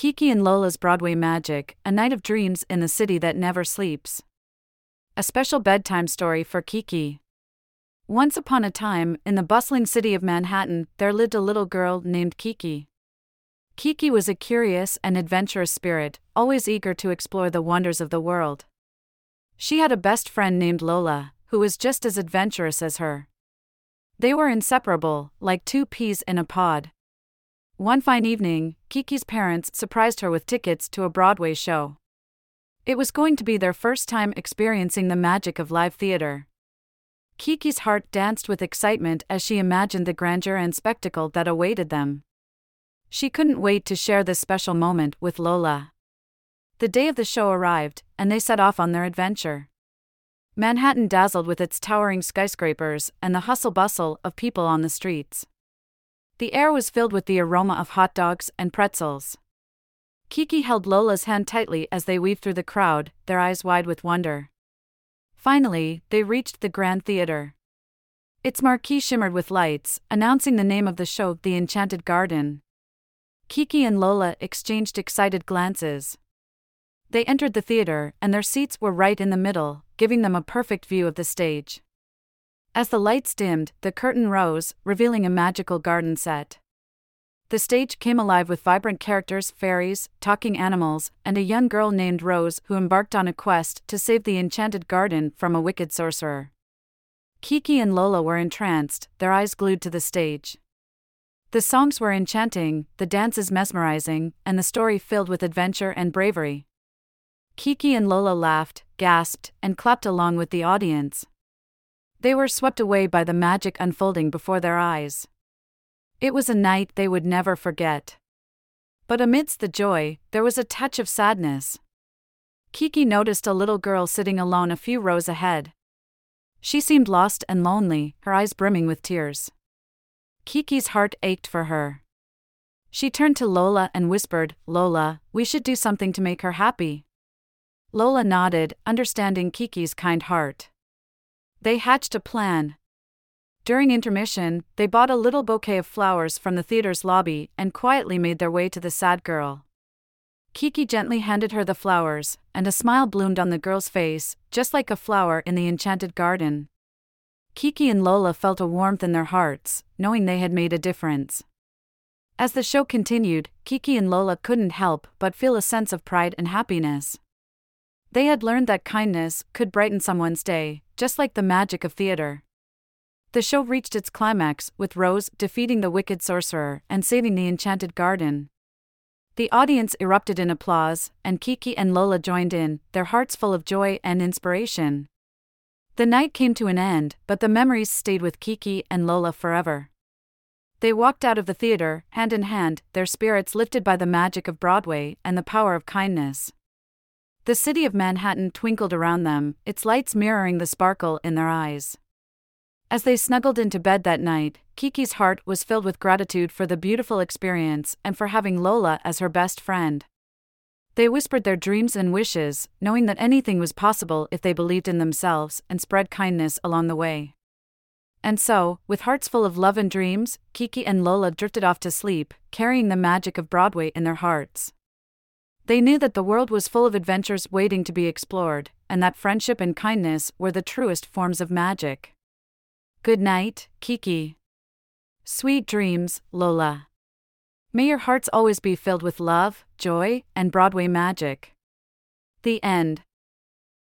Kiki and Lola's Broadway Magic A Night of Dreams in the City That Never Sleeps. A special bedtime story for Kiki. Once upon a time, in the bustling city of Manhattan, there lived a little girl named Kiki. Kiki was a curious and adventurous spirit, always eager to explore the wonders of the world. She had a best friend named Lola, who was just as adventurous as her. They were inseparable, like two peas in a pod. One fine evening, Kiki's parents surprised her with tickets to a Broadway show. It was going to be their first time experiencing the magic of live theater. Kiki's heart danced with excitement as she imagined the grandeur and spectacle that awaited them. She couldn't wait to share this special moment with Lola. The day of the show arrived, and they set off on their adventure. Manhattan dazzled with its towering skyscrapers and the hustle bustle of people on the streets. The air was filled with the aroma of hot dogs and pretzels. Kiki held Lola's hand tightly as they weaved through the crowd, their eyes wide with wonder. Finally, they reached the Grand Theater. Its marquee shimmered with lights, announcing the name of the show, The Enchanted Garden. Kiki and Lola exchanged excited glances. They entered the theater, and their seats were right in the middle, giving them a perfect view of the stage. As the lights dimmed, the curtain rose, revealing a magical garden set. The stage came alive with vibrant characters, fairies, talking animals, and a young girl named Rose who embarked on a quest to save the enchanted garden from a wicked sorcerer. Kiki and Lola were entranced, their eyes glued to the stage. The songs were enchanting, the dances mesmerizing, and the story filled with adventure and bravery. Kiki and Lola laughed, gasped, and clapped along with the audience. They were swept away by the magic unfolding before their eyes. It was a night they would never forget. But amidst the joy, there was a touch of sadness. Kiki noticed a little girl sitting alone a few rows ahead. She seemed lost and lonely, her eyes brimming with tears. Kiki's heart ached for her. She turned to Lola and whispered, Lola, we should do something to make her happy. Lola nodded, understanding Kiki's kind heart. They hatched a plan. During intermission, they bought a little bouquet of flowers from the theater's lobby and quietly made their way to the sad girl. Kiki gently handed her the flowers, and a smile bloomed on the girl's face, just like a flower in the enchanted garden. Kiki and Lola felt a warmth in their hearts, knowing they had made a difference. As the show continued, Kiki and Lola couldn't help but feel a sense of pride and happiness. They had learned that kindness could brighten someone's day, just like the magic of theater. The show reached its climax, with Rose defeating the wicked sorcerer and saving the enchanted garden. The audience erupted in applause, and Kiki and Lola joined in, their hearts full of joy and inspiration. The night came to an end, but the memories stayed with Kiki and Lola forever. They walked out of the theater, hand in hand, their spirits lifted by the magic of Broadway and the power of kindness. The city of Manhattan twinkled around them, its lights mirroring the sparkle in their eyes. As they snuggled into bed that night, Kiki's heart was filled with gratitude for the beautiful experience and for having Lola as her best friend. They whispered their dreams and wishes, knowing that anything was possible if they believed in themselves and spread kindness along the way. And so, with hearts full of love and dreams, Kiki and Lola drifted off to sleep, carrying the magic of Broadway in their hearts. They knew that the world was full of adventures waiting to be explored, and that friendship and kindness were the truest forms of magic. Good night, Kiki. Sweet dreams, Lola. May your hearts always be filled with love, joy, and Broadway magic. The end.